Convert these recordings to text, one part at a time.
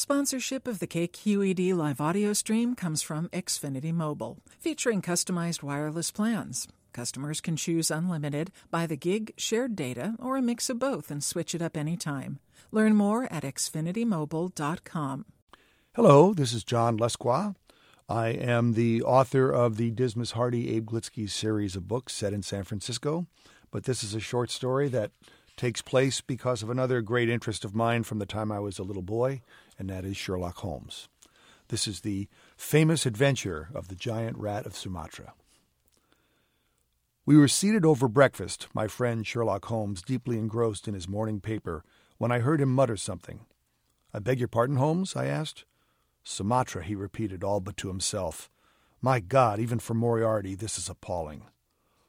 Sponsorship of the KQED live audio stream comes from Xfinity Mobile, featuring customized wireless plans. Customers can choose unlimited, by the gig, shared data, or a mix of both and switch it up anytime. Learn more at xfinitymobile.com. Hello, this is John Lescroart. I am the author of the Dismas Hardy Abe Glitzky series of books set in San Francisco, but this is a short story that takes place because of another great interest of mine from the time I was a little boy, and that is Sherlock Holmes. This is the famous adventure of the giant rat of Sumatra. We were seated over breakfast, my friend Sherlock Holmes deeply engrossed in his morning paper, when I heard him mutter something. I beg your pardon, Holmes? I asked. Sumatra, he repeated, all but to himself. My God, even for Moriarty, this is appalling.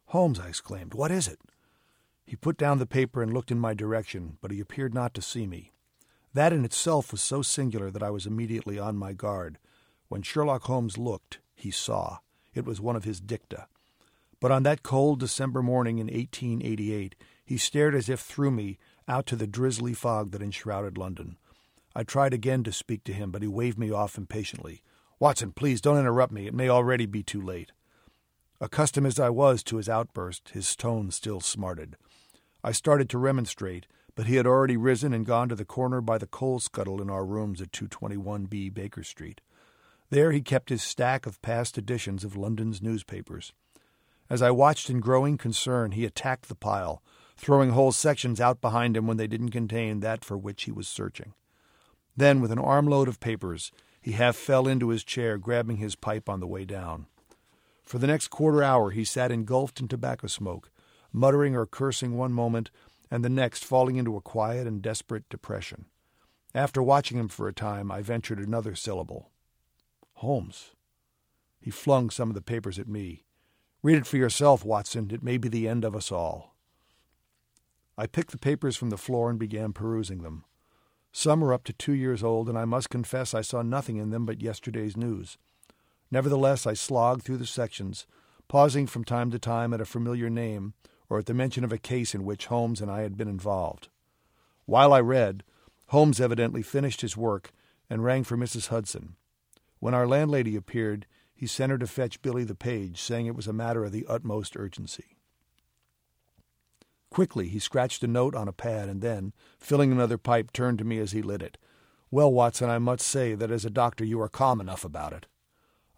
Holmes, I exclaimed, what is it? He put down the paper and looked in my direction, but he appeared not to see me. That in itself was so singular that I was immediately on my guard. When Sherlock Holmes looked, he saw. It was one of his dicta. But on that cold December morning in 1888, he stared as if through me out to the drizzly fog that enshrouded London. I tried again to speak to him, but he waved me off impatiently. Watson, please don't interrupt me. It may already be too late. Accustomed as I was to his outburst, his tone still smarted. I started to remonstrate, but he had already risen and gone to the corner by the coal scuttle in our rooms at 221B Baker Street. There he kept his stack of past editions of London's newspapers. As I watched in growing concern, he attacked the pile, throwing whole sections out behind him when they didn't contain that for which he was searching. Then, with an armload of papers, he half fell into his chair, grabbing his pipe on the way down. For the next quarter hour he sat engulfed in tobacco smoke, muttering or cursing one moment, and the next falling into a quiet and desperate depression. After watching him for a time, I ventured another syllable. Holmes. He flung some of the papers at me. Read it for yourself, Watson. It may be the end of us all. I picked the papers from the floor and began perusing them. Some are up to two years old, and I must confess I saw nothing in them but yesterday's news. Nevertheless, I slogged through the sections, pausing from time to time at a familiar name or at the mention of a case in which Holmes and I had been involved. While I read, Holmes evidently finished his work and rang for Mrs. Hudson. When our landlady appeared, he sent her to fetch Billy the page, saying it was a matter of the utmost urgency. Quickly, he scratched a note on a pad and then, filling another pipe, turned to me as he lit it. Well, Watson, I must say that as a doctor you are calm enough about it.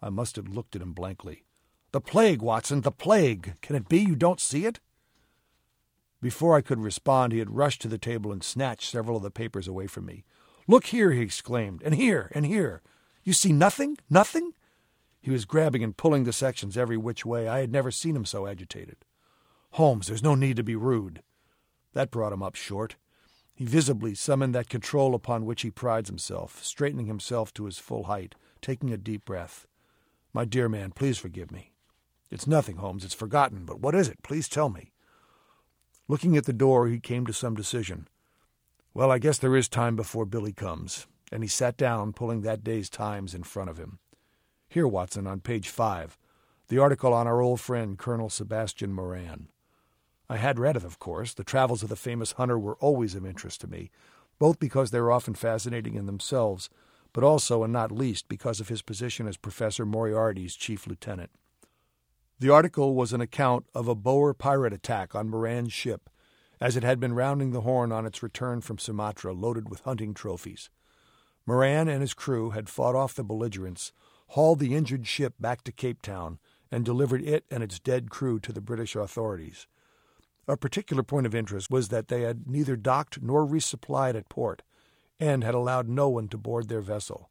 I must have looked at him blankly. The plague, Watson, the plague! Can it be you don't see it? Before I could respond, he had rushed to the table and snatched several of the papers away from me. Look here, he exclaimed, and here, and here. You see nothing? Nothing? He was grabbing and pulling the sections every which way. I had never seen him so agitated. Holmes, there's no need to be rude. That brought him up short. He visibly summoned that control upon which he prides himself, straightening himself to his full height, taking a deep breath. My dear man, please forgive me. It's nothing, Holmes. It's forgotten. But what is it? Please tell me. Looking at the door, he came to some decision. Well, I guess there is time before Billy comes. And he sat down, pulling that day's Times in front of him. Here, Watson, on page five, the article on our old friend, Colonel Sebastian Moran. I had read it, of course. The travels of the famous hunter were always of interest to me, both because they were often fascinating in themselves, but also, and not least, because of his position as Professor Moriarty's chief lieutenant. The article was an account of a Boer pirate attack on Moran's ship, as it had been rounding the Horn on its return from Sumatra loaded with hunting trophies. Moran and his crew had fought off the belligerents, hauled the injured ship back to Cape Town, and delivered it and its dead crew to the British authorities. A particular point of interest was that they had neither docked nor resupplied at port, and had allowed no one to board their vessel.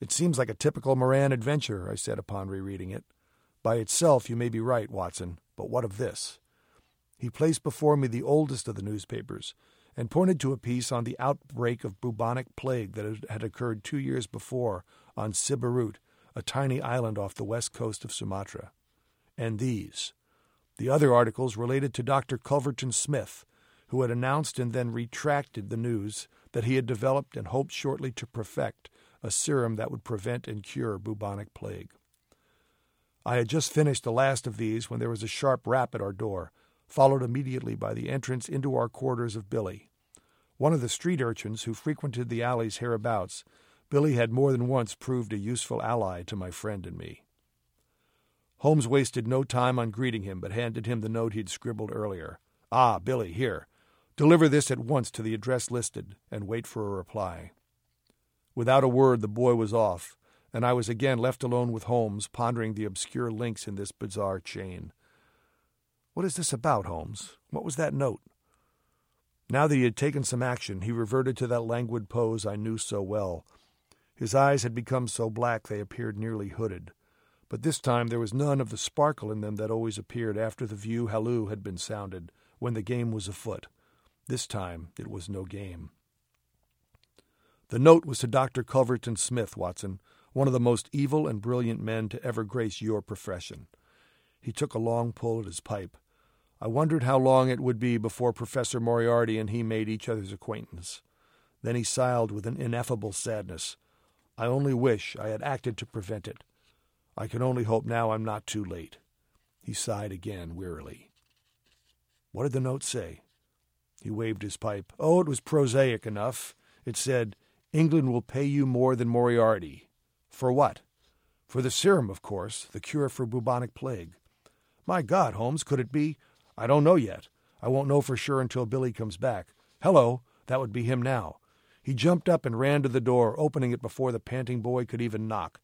It seems like a typical Moran adventure, I said upon rereading it. By itself, you may be right, Watson, but what of this? He placed before me the oldest of the newspapers and pointed to a piece on the outbreak of bubonic plague that had occurred two years before on Siberut, a tiny island off the west coast of Sumatra. And these. The other articles related to Dr. Culverton Smith, who had announced and then retracted the news that he had developed and hoped shortly to perfect a serum that would prevent and cure bubonic plague. I had just finished the last of these when there was a sharp rap at our door, followed immediately by the entrance into our quarters of Billy. One of the street urchins who frequented the alleys hereabouts, Billy had more than once proved a useful ally to my friend and me. Holmes wasted no time on greeting him, but handed him the note he'd scribbled earlier. Ah, Billy, here. Deliver this at once to the address listed, and wait for a reply. Without a word, the boy was off, and I was again left alone with Holmes, pondering the obscure links in this bizarre chain. What is this about, Holmes? What was that note? Now that he had taken some action, he reverted to that languid pose I knew so well. His eyes had become so black they appeared nearly hooded, but this time there was none of the sparkle in them that always appeared after the view halloo had been sounded, when the game was afoot. This time it was no game. The note was to Dr. Culverton Smith, Watson, one of the most evil and brilliant men to ever grace your profession. He took a long pull at his pipe. I wondered how long it would be before Professor Moriarty and he made each other's acquaintance. Then he sighed with an ineffable sadness. I only wish I had acted to prevent it. I can only hope now I'm not too late. He sighed again wearily. What did the note say? He waved his pipe. Oh, it was prosaic enough. It said, England will pay you more than Moriarty. For what? For the serum, of course, the cure for bubonic plague. My God, Holmes, could it be? I don't know yet. I won't know for sure until Billy comes back. Hello, that would be him now. He jumped up and ran to the door, opening it before the panting boy could even knock.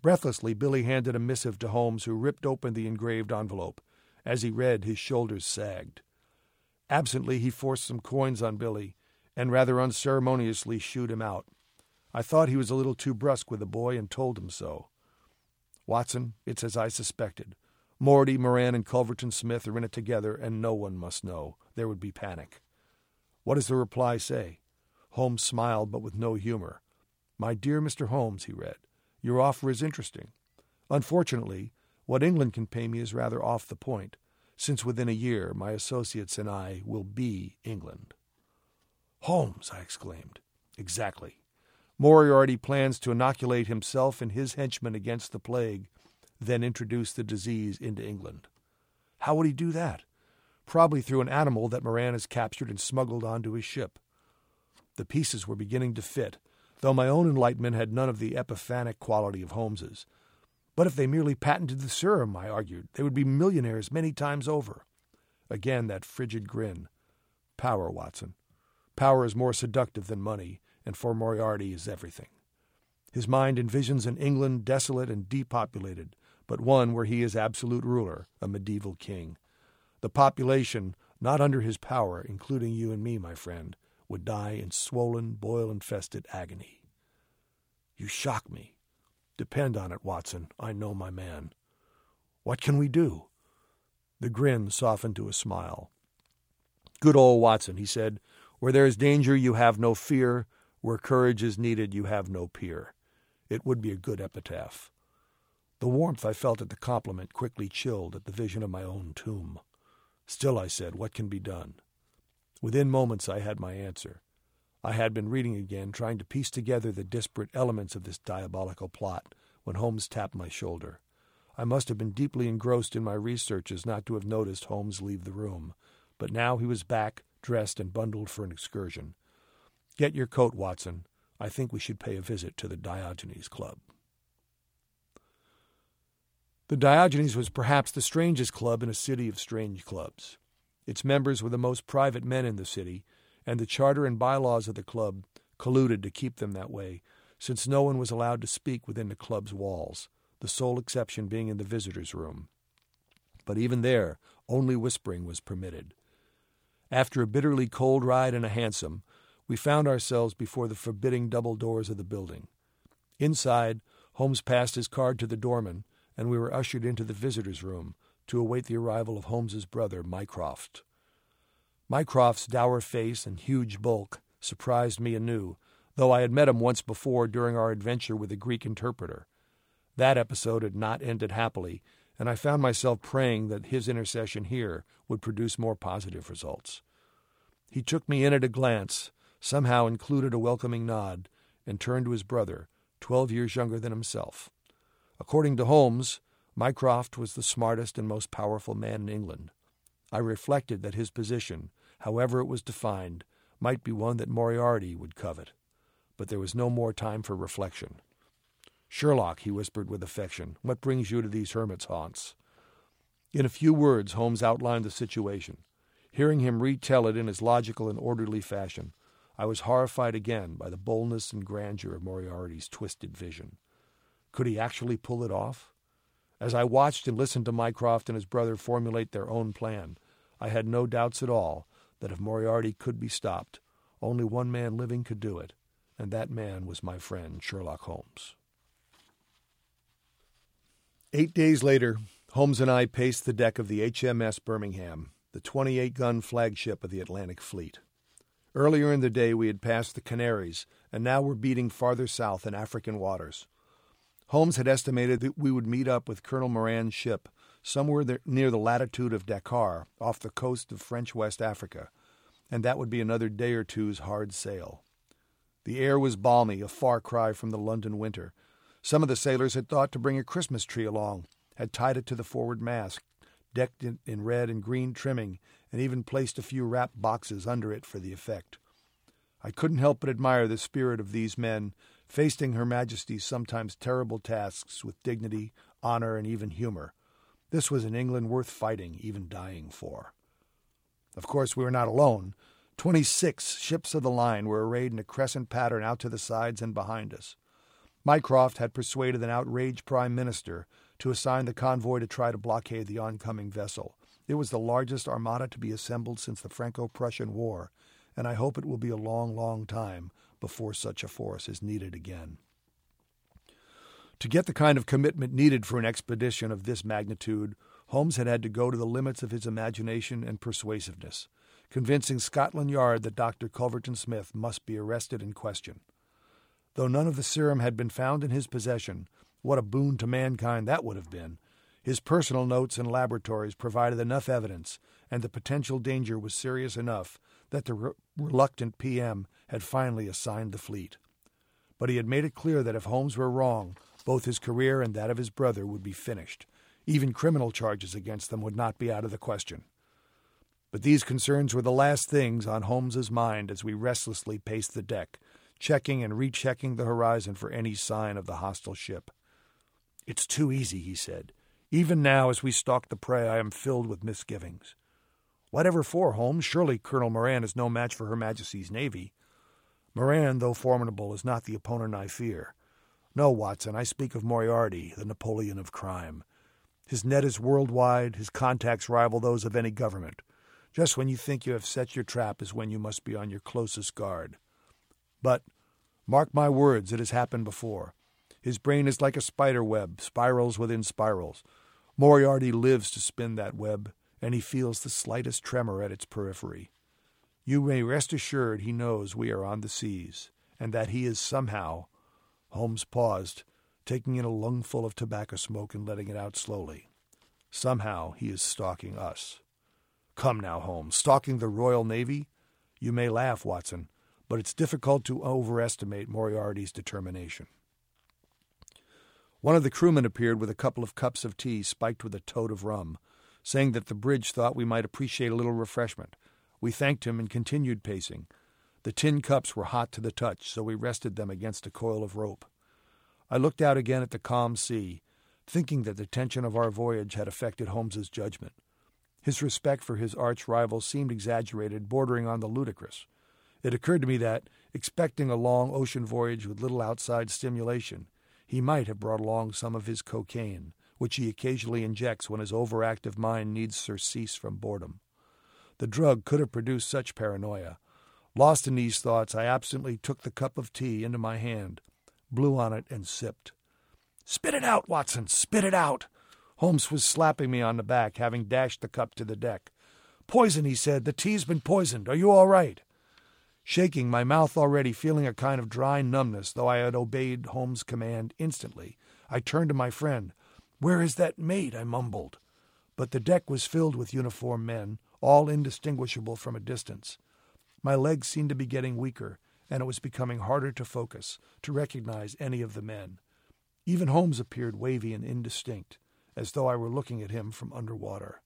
Breathlessly, Billy handed a missive to Holmes, who ripped open the engraved envelope. As he read, his shoulders sagged. Absently, he forced some coins on Billy, and rather unceremoniously shooed him out. I thought he was a little too brusque with the boy and told him so. Watson, it's as I suspected. Moriarty, Moran, and Culverton Smith are in it together, and no one must know. There would be panic. What does the reply say? Holmes smiled, but with no humor. My dear Mr. Holmes, he read, your offer is interesting. Unfortunately, what England can pay me is rather off the point, since within a year my associates and I will be England. Holmes, I exclaimed. Exactly. Moriarty plans to inoculate himself and his henchmen against the plague, then introduce the disease into England. How would he do that? Probably through an animal that Moran has captured and smuggled onto his ship. The pieces were beginning to fit, though my own enlightenment had none of the epiphanic quality of Holmes's. But if they merely patented the serum, I argued, they would be millionaires many times over. Again that frigid grin. Power, Watson. Power is more seductive than money, and for Moriarty is everything. His mind envisions an England desolate and depopulated, but one where he is absolute ruler, a medieval king. The population, not under his power, including you and me, my friend, would die in swollen, boil infested agony. You shock me. Depend on it, Watson. I know my man. What can we do? The grin softened to a smile. Good old Watson, he said. Where there is danger, you have no fear. Where courage is needed, you have no peer. It would be a good epitaph. The warmth I felt at the compliment quickly chilled at the vision of my own tomb. Still, I said, what can be done? Within moments, I had my answer. I had been reading again, trying to piece together the disparate elements of this diabolical plot, when Holmes tapped my shoulder. I must have been deeply engrossed in my researches not to have noticed Holmes leave the room, but now he was back, dressed, and bundled for an excursion. Get your coat, Watson. I think we should pay a visit to the Diogenes Club. The Diogenes was perhaps the strangest club in a city of strange clubs. Its members were the most private men in the city, and the charter and bylaws of the club colluded to keep them that way, since no one was allowed to speak within the club's walls, the sole exception being in the visitors' room. But even there, only whispering was permitted. After a bitterly cold ride in a hansom, we found ourselves before the forbidding double doors of the building. Inside, Holmes passed his card to the doorman, and we were ushered into the visitors' room to await the arrival of Holmes's brother, Mycroft. Mycroft's dour face and huge bulk surprised me anew, though I had met him once before during our adventure with the Greek interpreter. That episode had not ended happily, and I found myself praying that his intercession here would produce more positive results. He took me in at a glance, somehow included a welcoming nod, and turned to his brother, twelve years younger than himself. According to Holmes, Mycroft was the smartest and most powerful man in England. I reflected that his position, however it was defined, might be one that Moriarty would covet. But there was no more time for reflection. Sherlock, he whispered with affection, what brings you to these hermit's haunts? In a few words, Holmes outlined the situation. Hearing him retell it in his logical and orderly fashion, I was horrified again by the boldness and grandeur of Moriarty's twisted vision. Could he actually pull it off? As I watched and listened to Mycroft and his brother formulate their own plan, I had no doubts at all that if Moriarty could be stopped, only one man living could do it, and that man was my friend Sherlock Holmes. Eight days later, Holmes and I paced the deck of the HMS Birmingham, the 28 gun flagship of the Atlantic Fleet. Earlier in the day, we had passed the Canaries, and now were beating farther south in African waters. Holmes had estimated that we would meet up with Colonel Moran's ship somewhere there, near the latitude of Dakar, off the coast of French West Africa, and that would be another day or two's hard sail. The air was balmy, a far cry from the London winter. Some of the sailors had thought to bring a Christmas tree along, had tied it to the forward mast, decked it in red and green trimming, and even placed a few wrapped boxes under it for the effect. I couldn't help but admire the spirit of these men, facing Her Majesty's sometimes terrible tasks with dignity, honor, and even humor. This was an England worth fighting, even dying for. Of course, we were not alone. Twenty six ships of the line were arrayed in a crescent pattern out to the sides and behind us. Mycroft had persuaded an outraged prime minister to assign the convoy to try to blockade the oncoming vessel. It was the largest armada to be assembled since the Franco Prussian War, and I hope it will be a long, long time before such a force is needed again. To get the kind of commitment needed for an expedition of this magnitude, Holmes had had to go to the limits of his imagination and persuasiveness, convincing Scotland Yard that Dr. Culverton Smith must be arrested and questioned. Though none of the serum had been found in his possession, what a boon to mankind that would have been! His personal notes and laboratories provided enough evidence, and the potential danger was serious enough that the re- reluctant PM had finally assigned the fleet. But he had made it clear that if Holmes were wrong, both his career and that of his brother would be finished. Even criminal charges against them would not be out of the question. But these concerns were the last things on Holmes's mind as we restlessly paced the deck, checking and rechecking the horizon for any sign of the hostile ship. It's too easy, he said. Even now, as we stalk the prey, I am filled with misgivings. Whatever for, Holmes? Surely Colonel Moran is no match for Her Majesty's Navy. Moran, though formidable, is not the opponent I fear. No, Watson, I speak of Moriarty, the Napoleon of crime. His net is worldwide, his contacts rival those of any government. Just when you think you have set your trap is when you must be on your closest guard. But, mark my words, it has happened before. His brain is like a spider web, spirals within spirals. Moriarty lives to spin that web, and he feels the slightest tremor at its periphery. You may rest assured he knows we are on the seas, and that he is somehow. Holmes paused, taking in a lungful of tobacco smoke and letting it out slowly. Somehow he is stalking us. Come now, Holmes, stalking the Royal Navy? You may laugh, Watson, but it's difficult to overestimate Moriarty's determination. One of the crewmen appeared with a couple of cups of tea spiked with a toad of rum, saying that the bridge thought we might appreciate a little refreshment. We thanked him and continued pacing. The tin cups were hot to the touch, so we rested them against a coil of rope. I looked out again at the calm sea, thinking that the tension of our voyage had affected Holmes's judgment. His respect for his arch rival seemed exaggerated, bordering on the ludicrous. It occurred to me that, expecting a long ocean voyage with little outside stimulation, he might have brought along some of his cocaine, which he occasionally injects when his overactive mind needs surcease from boredom. The drug could have produced such paranoia. Lost in these thoughts, I absently took the cup of tea into my hand, blew on it, and sipped. Spit it out, Watson, spit it out! Holmes was slapping me on the back, having dashed the cup to the deck. Poison, he said. The tea's been poisoned. Are you all right? Shaking, my mouth already feeling a kind of dry numbness, though I had obeyed Holmes' command instantly, I turned to my friend. Where is that mate? I mumbled. But the deck was filled with uniformed men, all indistinguishable from a distance. My legs seemed to be getting weaker, and it was becoming harder to focus, to recognize any of the men. Even Holmes appeared wavy and indistinct, as though I were looking at him from underwater.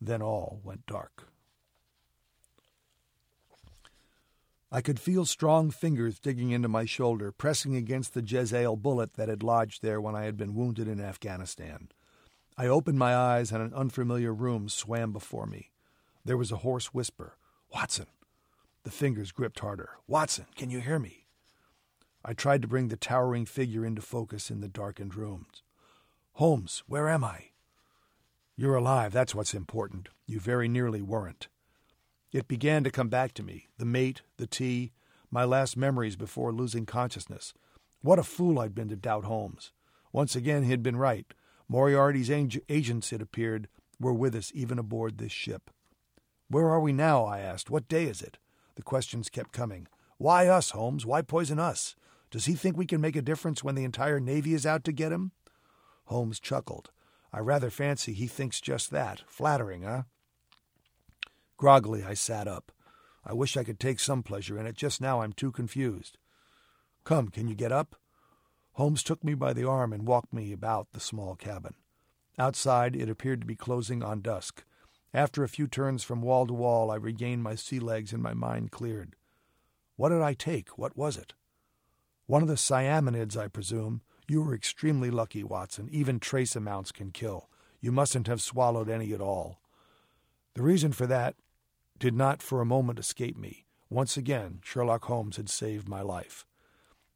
Then all went dark. I could feel strong fingers digging into my shoulder, pressing against the Jezail bullet that had lodged there when I had been wounded in Afghanistan. I opened my eyes and an unfamiliar room swam before me. There was a hoarse whisper Watson! The fingers gripped harder. Watson, can you hear me? I tried to bring the towering figure into focus in the darkened rooms. Holmes, where am I? You're alive, that's what's important. You very nearly weren't. It began to come back to me the mate, the tea, my last memories before losing consciousness. What a fool I'd been to doubt Holmes. Once again, he'd been right. Moriarty's agents, it appeared, were with us even aboard this ship. Where are we now? I asked. What day is it? The questions kept coming. Why us, Holmes? Why poison us? Does he think we can make a difference when the entire Navy is out to get him? Holmes chuckled. I rather fancy he thinks just that. Flattering, huh? Groggily, I sat up. I wish I could take some pleasure in it. Just now I'm too confused. Come, can you get up? Holmes took me by the arm and walked me about the small cabin. Outside, it appeared to be closing on dusk. After a few turns from wall to wall, I regained my sea legs and my mind cleared. What did I take? What was it? One of the cyaminids, I presume. You were extremely lucky, Watson. Even trace amounts can kill. You mustn't have swallowed any at all. The reason for that did not for a moment escape me. Once again, Sherlock Holmes had saved my life.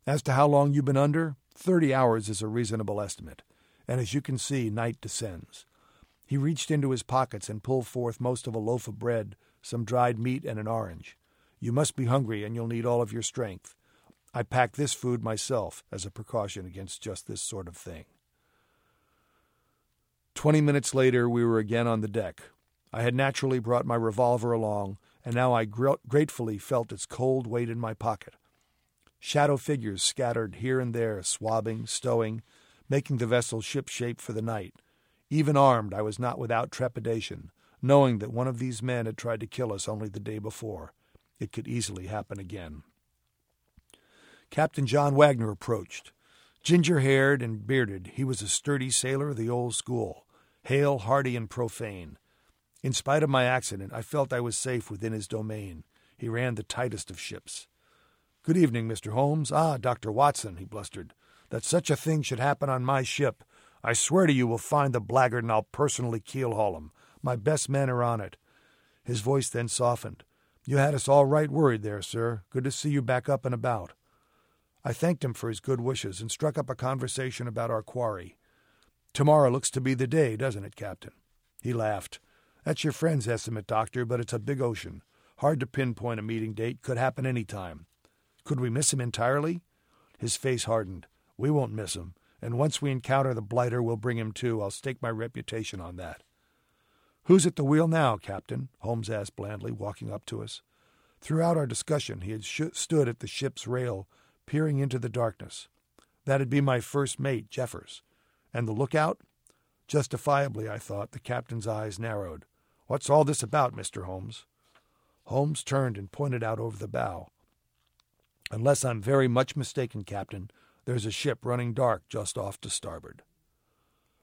As to how long you've been under, thirty hours is a reasonable estimate, and as you can see, night descends. He reached into his pockets and pulled forth most of a loaf of bread, some dried meat, and an orange. You must be hungry, and you'll need all of your strength. I packed this food myself as a precaution against just this sort of thing. Twenty minutes later, we were again on the deck. I had naturally brought my revolver along, and now I gr- gratefully felt its cold weight in my pocket. Shadow figures scattered here and there, swabbing, stowing, making the vessel shipshape for the night. Even armed, I was not without trepidation, knowing that one of these men had tried to kill us only the day before. It could easily happen again. Captain John Wagner approached. Ginger haired and bearded, he was a sturdy sailor of the old school, hale, hearty, and profane. In spite of my accident, I felt I was safe within his domain. He ran the tightest of ships. Good evening, Mr. Holmes. Ah, Dr. Watson, he blustered. That such a thing should happen on my ship. I swear to you we'll find the blackguard and I'll personally keelhaul him. My best men are on it. His voice then softened. You had us all right worried there, sir. Good to see you back up and about. I thanked him for his good wishes and struck up a conversation about our quarry. Tomorrow looks to be the day, doesn't it, Captain? He laughed. That's your friend's estimate, Doctor, but it's a big ocean. Hard to pinpoint a meeting date. Could happen any time. Could we miss him entirely? His face hardened. We won't miss him, and once we encounter the blighter, we'll bring him to. I'll stake my reputation on that. Who's at the wheel now, Captain? Holmes asked blandly, walking up to us. Throughout our discussion, he had sh- stood at the ship's rail, peering into the darkness. That'd be my first mate, Jeffers. And the lookout? Justifiably, I thought, the captain's eyes narrowed. What's all this about, Mr. Holmes? Holmes turned and pointed out over the bow. Unless I'm very much mistaken, Captain, there's a ship running dark just off to starboard.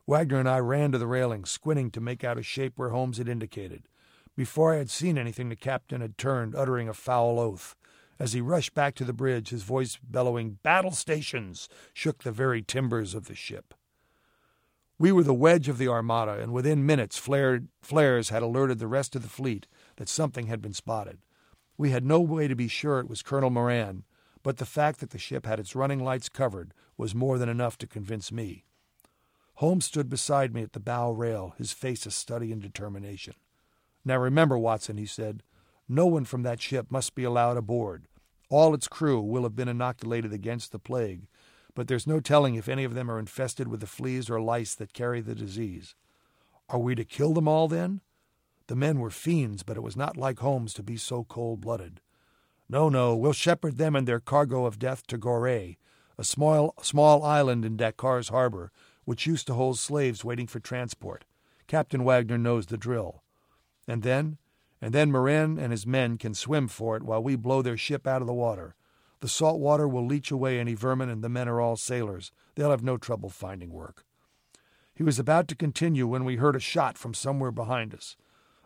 Wagner and I ran to the railing, squinting to make out a shape where Holmes had indicated. Before I had seen anything, the captain had turned, uttering a foul oath. As he rushed back to the bridge, his voice bellowing, Battle stations! shook the very timbers of the ship. We were the wedge of the armada, and within minutes flared, flares had alerted the rest of the fleet that something had been spotted. We had no way to be sure it was Colonel Moran, but the fact that the ship had its running lights covered was more than enough to convince me. Holmes stood beside me at the bow rail, his face a study in determination. Now remember, Watson, he said, no one from that ship must be allowed aboard. All its crew will have been inoculated against the plague, but there's no telling if any of them are infested with the fleas or lice that carry the disease. Are we to kill them all then? The men were fiends, but it was not like Holmes to be so cold blooded. No, no, we'll shepherd them and their cargo of death to Goree, a small, small island in Dakar's harbor, which used to hold slaves waiting for transport. Captain Wagner knows the drill. And then, and then Moran and his men can swim for it while we blow their ship out of the water. The salt water will leach away any vermin, and the men are all sailors. They'll have no trouble finding work. He was about to continue when we heard a shot from somewhere behind us.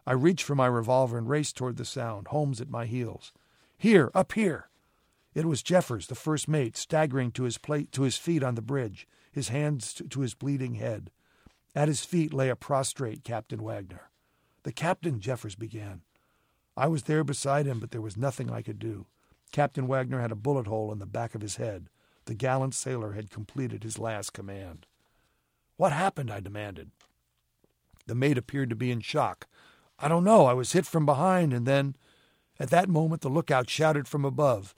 I reached for my revolver and raced toward the sound, Holmes at my heels. Here, up here. It was Jeffers, the first mate, staggering to his, plate, to his feet on the bridge, his hands to his bleeding head. At his feet lay a prostrate Captain Wagner. The captain, Jeffers began. I was there beside him, but there was nothing I could do. Captain Wagner had a bullet hole in the back of his head. The gallant sailor had completed his last command. What happened? I demanded. The mate appeared to be in shock. I don't know. I was hit from behind, and then. At that moment, the lookout shouted from above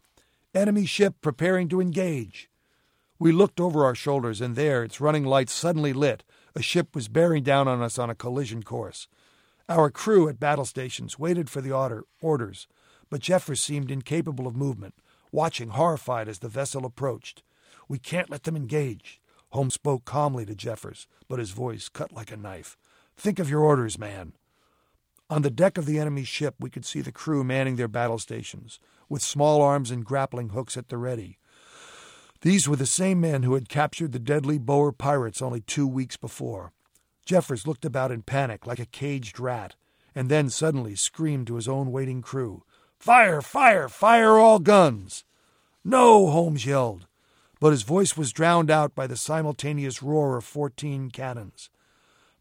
Enemy ship preparing to engage. We looked over our shoulders, and there, its running lights suddenly lit, a ship was bearing down on us on a collision course. Our crew at battle stations waited for the order, orders, but Jeffers seemed incapable of movement, watching horrified as the vessel approached. We can't let them engage. Holmes spoke calmly to Jeffers, but his voice cut like a knife. Think of your orders, man. On the deck of the enemy's ship, we could see the crew manning their battle stations, with small arms and grappling hooks at the ready. These were the same men who had captured the deadly Boer pirates only two weeks before. Jeffers looked about in panic like a caged rat, and then suddenly screamed to his own waiting crew, Fire! Fire! Fire all guns! No! Holmes yelled, but his voice was drowned out by the simultaneous roar of fourteen cannons.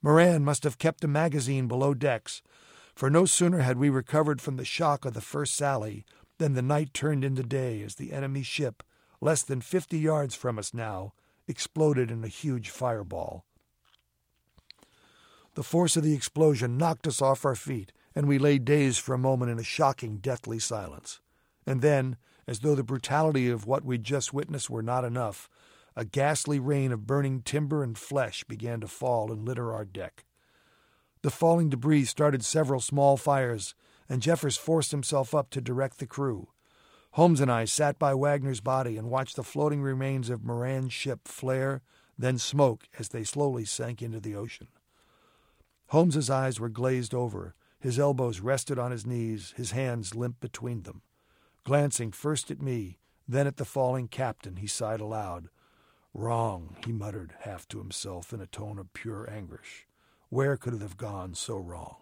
Moran must have kept a magazine below decks, for no sooner had we recovered from the shock of the first sally than the night turned into day as the enemy's ship, less than fifty yards from us now, exploded in a huge fireball. The force of the explosion knocked us off our feet, and we lay dazed for a moment in a shocking, deathly silence. And then, as though the brutality of what we'd just witnessed were not enough, a ghastly rain of burning timber and flesh began to fall and litter our deck. The falling debris started several small fires, and Jeffers forced himself up to direct the crew. Holmes and I sat by Wagner's body and watched the floating remains of Moran's ship flare, then smoke as they slowly sank into the ocean. Holmes's eyes were glazed over, his elbows rested on his knees, his hands limp between them. Glancing first at me, then at the falling captain, he sighed aloud. Wrong, he muttered, half to himself, in a tone of pure anguish. Where could it have gone so wrong?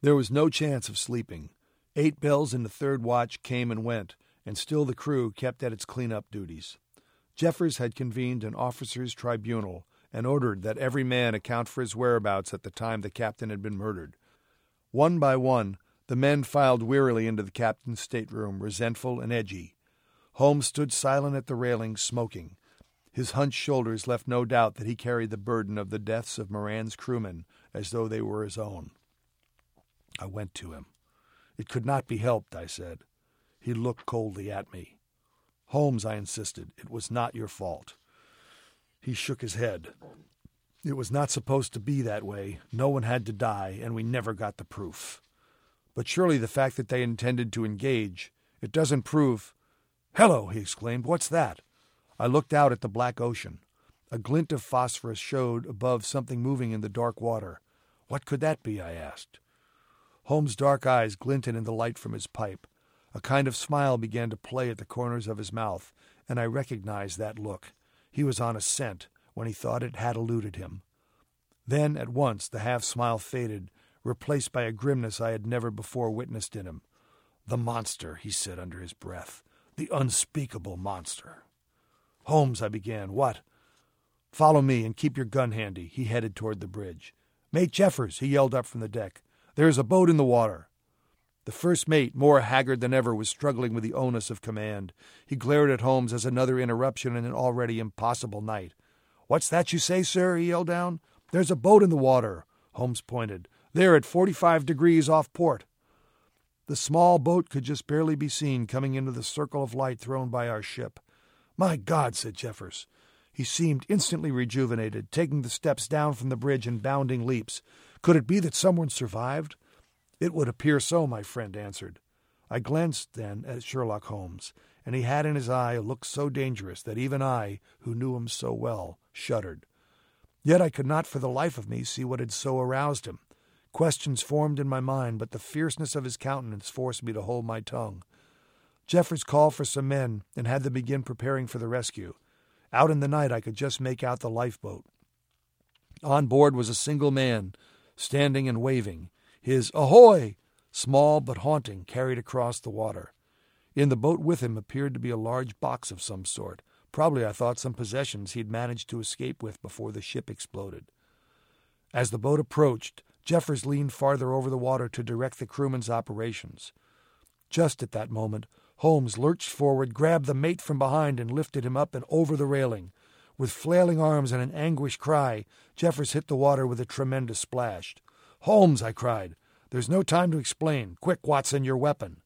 There was no chance of sleeping. Eight bells in the third watch came and went, and still the crew kept at its clean-up duties. Jeffers had convened an officers' tribunal and ordered that every man account for his whereabouts at the time the captain had been murdered. One by one, the men filed wearily into the captain's stateroom, resentful and edgy. Holmes stood silent at the railing, smoking. His hunched shoulders left no doubt that he carried the burden of the deaths of Moran's crewmen as though they were his own. I went to him. It could not be helped, I said. He looked coldly at me. Holmes, I insisted, it was not your fault. He shook his head. It was not supposed to be that way. No one had to die, and we never got the proof. But surely the fact that they intended to engage, it doesn't prove Hello, he exclaimed. What's that? I looked out at the black ocean. A glint of phosphorus showed above something moving in the dark water. What could that be? I asked. Holmes' dark eyes glinted in the light from his pipe. A kind of smile began to play at the corners of his mouth, and I recognized that look. He was on a scent when he thought it had eluded him. Then, at once, the half smile faded, replaced by a grimness I had never before witnessed in him. The monster, he said under his breath the unspeakable monster. Holmes, I began. What? Follow me and keep your gun handy. He headed toward the bridge. Mate Jeffers, he yelled up from the deck. There is a boat in the water. The first mate, more haggard than ever, was struggling with the onus of command. He glared at Holmes as another interruption in an already impossible night. What's that you say, sir? he yelled down. There's a boat in the water. Holmes pointed. There at 45 degrees off port. The small boat could just barely be seen coming into the circle of light thrown by our ship. My God, said Jeffers. He seemed instantly rejuvenated, taking the steps down from the bridge in bounding leaps. Could it be that someone survived? It would appear so, my friend answered. I glanced then at Sherlock Holmes, and he had in his eye a look so dangerous that even I, who knew him so well, shuddered. Yet I could not for the life of me see what had so aroused him. Questions formed in my mind, but the fierceness of his countenance forced me to hold my tongue. Jeffers called for some men and had them begin preparing for the rescue. Out in the night, I could just make out the lifeboat. On board was a single man, standing and waving. His ahoy small but haunting, carried across the water. In the boat with him appeared to be a large box of some sort, probably, I thought, some possessions he'd managed to escape with before the ship exploded. As the boat approached, Jeffers leaned farther over the water to direct the crewman's operations. Just at that moment, Holmes lurched forward, grabbed the mate from behind, and lifted him up and over the railing. With flailing arms and an anguished cry, Jeffers hit the water with a tremendous splash. Holmes, I cried, there's no time to explain. Quick, Watson, your weapon.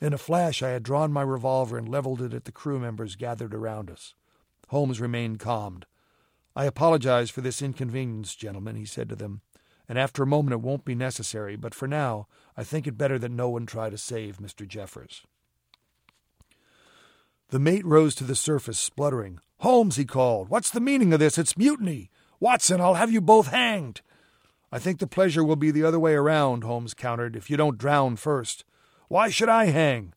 In a flash, I had drawn my revolver and leveled it at the crew members gathered around us. Holmes remained calmed. I apologize for this inconvenience, gentlemen, he said to them, and after a moment it won't be necessary, but for now I think it better that no one try to save Mr. Jeffers. The mate rose to the surface, spluttering. Holmes, he called, what's the meaning of this? It's mutiny. Watson, I'll have you both hanged. I think the pleasure will be the other way around, Holmes countered, if you don't drown first. Why should I hang?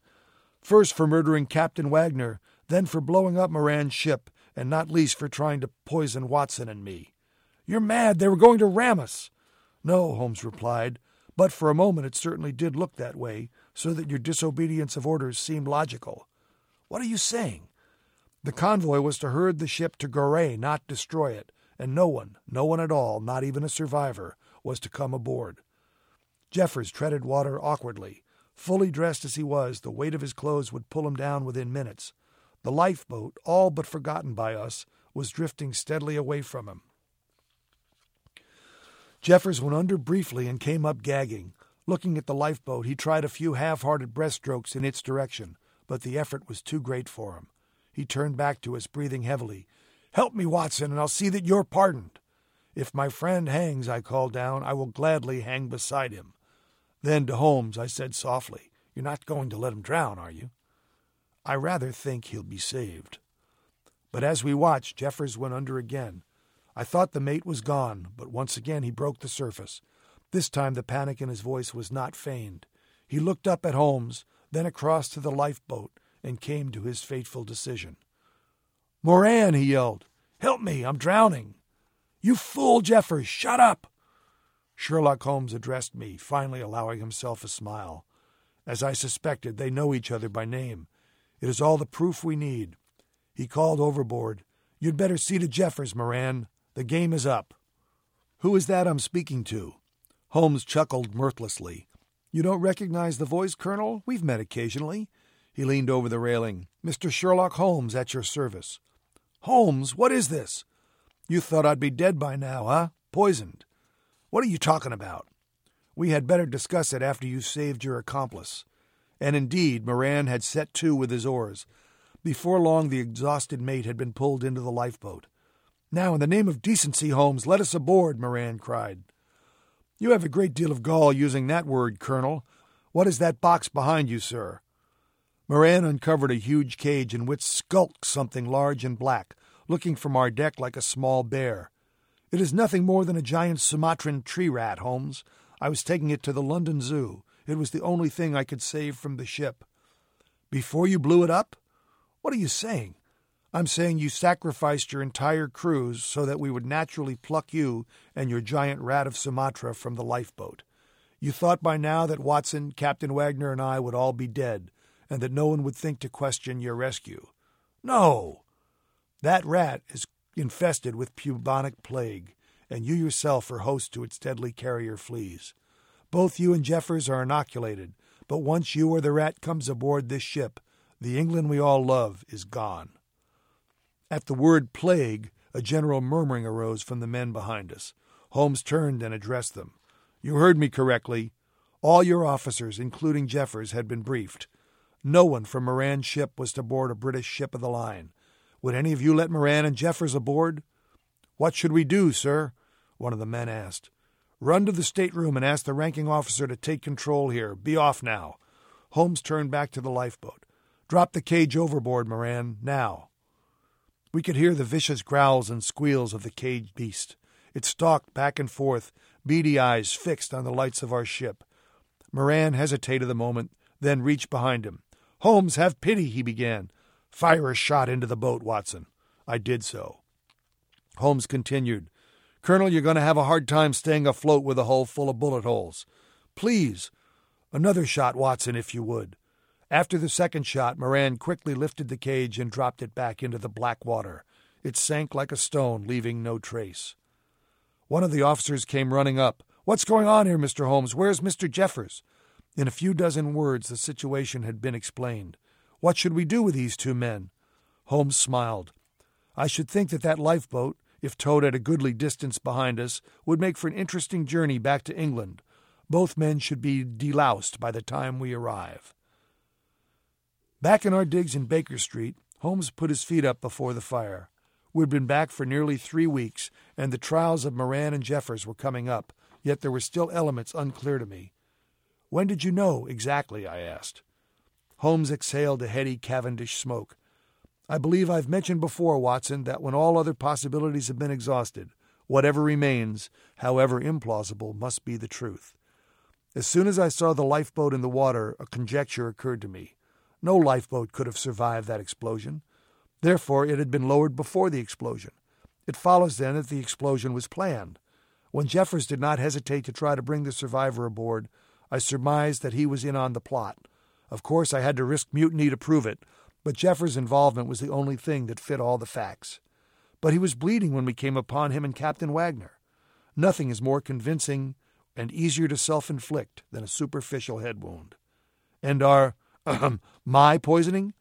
First for murdering Captain Wagner, then for blowing up Moran's ship, and not least for trying to poison Watson and me. You're mad. They were going to ram us. No, Holmes replied, but for a moment it certainly did look that way, so that your disobedience of orders seemed logical. What are you saying? The convoy was to herd the ship to Goree, not destroy it, and no one, no one at all, not even a survivor, was to come aboard. Jeffers treaded water awkwardly. Fully dressed as he was, the weight of his clothes would pull him down within minutes. The lifeboat, all but forgotten by us, was drifting steadily away from him. Jeffers went under briefly and came up gagging. Looking at the lifeboat, he tried a few half hearted breaststrokes in its direction, but the effort was too great for him. He turned back to us, breathing heavily. Help me, Watson, and I'll see that you're pardoned. If my friend hangs, I called down, I will gladly hang beside him. Then to Holmes I said softly, You're not going to let him drown, are you? I rather think he'll be saved. But as we watched, Jeffers went under again. I thought the mate was gone, but once again he broke the surface. This time the panic in his voice was not feigned. He looked up at Holmes, then across to the lifeboat, and came to his fateful decision. Moran, he yelled, help me, I'm drowning. You fool, Jeffers, shut up! Sherlock Holmes addressed me, finally allowing himself a smile. As I suspected, they know each other by name. It is all the proof we need. He called overboard. You'd better see to Jeffers, Moran. The game is up. Who is that I'm speaking to? Holmes chuckled mirthlessly. You don't recognize the voice, Colonel? We've met occasionally. He leaned over the railing. Mr. Sherlock Holmes, at your service. Holmes, what is this? You thought I'd be dead by now, huh? Poisoned. What are you talking about? We had better discuss it after you saved your accomplice. And indeed, Moran had set to with his oars. Before long, the exhausted mate had been pulled into the lifeboat. Now, in the name of decency, Holmes, let us aboard, Moran cried. You have a great deal of gall using that word, Colonel. What is that box behind you, sir? Moran uncovered a huge cage in which skulked something large and black, looking from our deck like a small bear. It is nothing more than a giant Sumatran tree rat, Holmes. I was taking it to the London Zoo. It was the only thing I could save from the ship. Before you blew it up? What are you saying? I'm saying you sacrificed your entire cruise so that we would naturally pluck you and your giant rat of Sumatra from the lifeboat. You thought by now that Watson, Captain Wagner, and I would all be dead, and that no one would think to question your rescue. No! That rat is infested with bubonic plague, and you yourself are host to its deadly carrier fleas. Both you and Jeffers are inoculated, but once you or the rat comes aboard this ship, the England we all love is gone. At the word plague, a general murmuring arose from the men behind us. Holmes turned and addressed them. You heard me correctly. All your officers, including Jeffers, had been briefed. No one from Moran's ship was to board a British ship of the line. Would any of you let Moran and Jeffers aboard? What should we do, sir? One of the men asked. Run to the stateroom and ask the ranking officer to take control here. Be off now. Holmes turned back to the lifeboat. Drop the cage overboard, Moran, now. We could hear the vicious growls and squeals of the caged beast. It stalked back and forth, beady eyes fixed on the lights of our ship. Moran hesitated a moment, then reached behind him. Holmes, have pity, he began. Fire a shot into the boat, Watson. I did so. Holmes continued. Colonel, you're going to have a hard time staying afloat with a hull full of bullet holes. Please. Another shot, Watson, if you would. After the second shot, Moran quickly lifted the cage and dropped it back into the black water. It sank like a stone, leaving no trace. One of the officers came running up. What's going on here, Mr. Holmes? Where's Mr. Jeffers? In a few dozen words, the situation had been explained. What should we do with these two men? Holmes smiled. I should think that that lifeboat, if towed at a goodly distance behind us, would make for an interesting journey back to England. Both men should be deloused by the time we arrive. Back in our digs in Baker Street, Holmes put his feet up before the fire. We'd been back for nearly three weeks, and the trials of Moran and Jeffers were coming up, yet there were still elements unclear to me. When did you know exactly? I asked. Holmes exhaled a heady Cavendish smoke. I believe I've mentioned before, Watson, that when all other possibilities have been exhausted, whatever remains, however implausible, must be the truth. As soon as I saw the lifeboat in the water, a conjecture occurred to me. No lifeboat could have survived that explosion. Therefore, it had been lowered before the explosion. It follows then that the explosion was planned. When Jeffers did not hesitate to try to bring the survivor aboard, I surmised that he was in on the plot. Of course, I had to risk mutiny to prove it, but Jeffers' involvement was the only thing that fit all the facts. But he was bleeding when we came upon him and Captain Wagner. Nothing is more convincing and easier to self inflict than a superficial head wound. And our Ahem. My poisoning?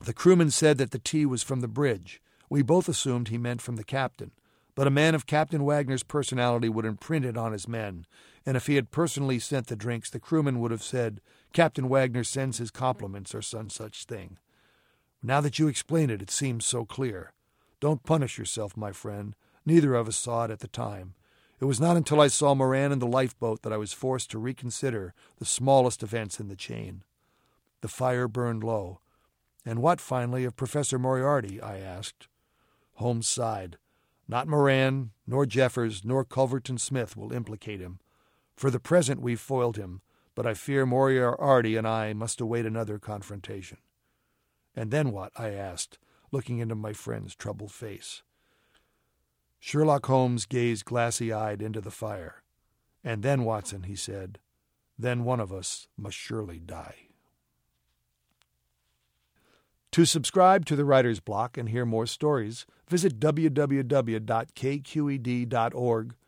The crewman said that the tea was from the bridge. We both assumed he meant from the captain. But a man of Captain Wagner's personality would imprint it on his men, and if he had personally sent the drinks, the crewman would have said, Captain Wagner sends his compliments, or some such thing. Now that you explain it, it seems so clear. Don't punish yourself, my friend. Neither of us saw it at the time. It was not until I saw Moran in the lifeboat that I was forced to reconsider the smallest events in the chain. The fire burned low. And what, finally, of Professor Moriarty? I asked. Holmes sighed. Not Moran, nor Jeffers, nor Culverton Smith will implicate him. For the present we've foiled him, but I fear Moriarty and I must await another confrontation. And then what? I asked, looking into my friend's troubled face. Sherlock Holmes gazed glassy eyed into the fire. And then, Watson, he said, then one of us must surely die. To subscribe to the Writer's Block and hear more stories, visit www.kqed.org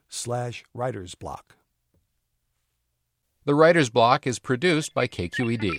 slash writersblock. The Writer's Block is produced by KQED.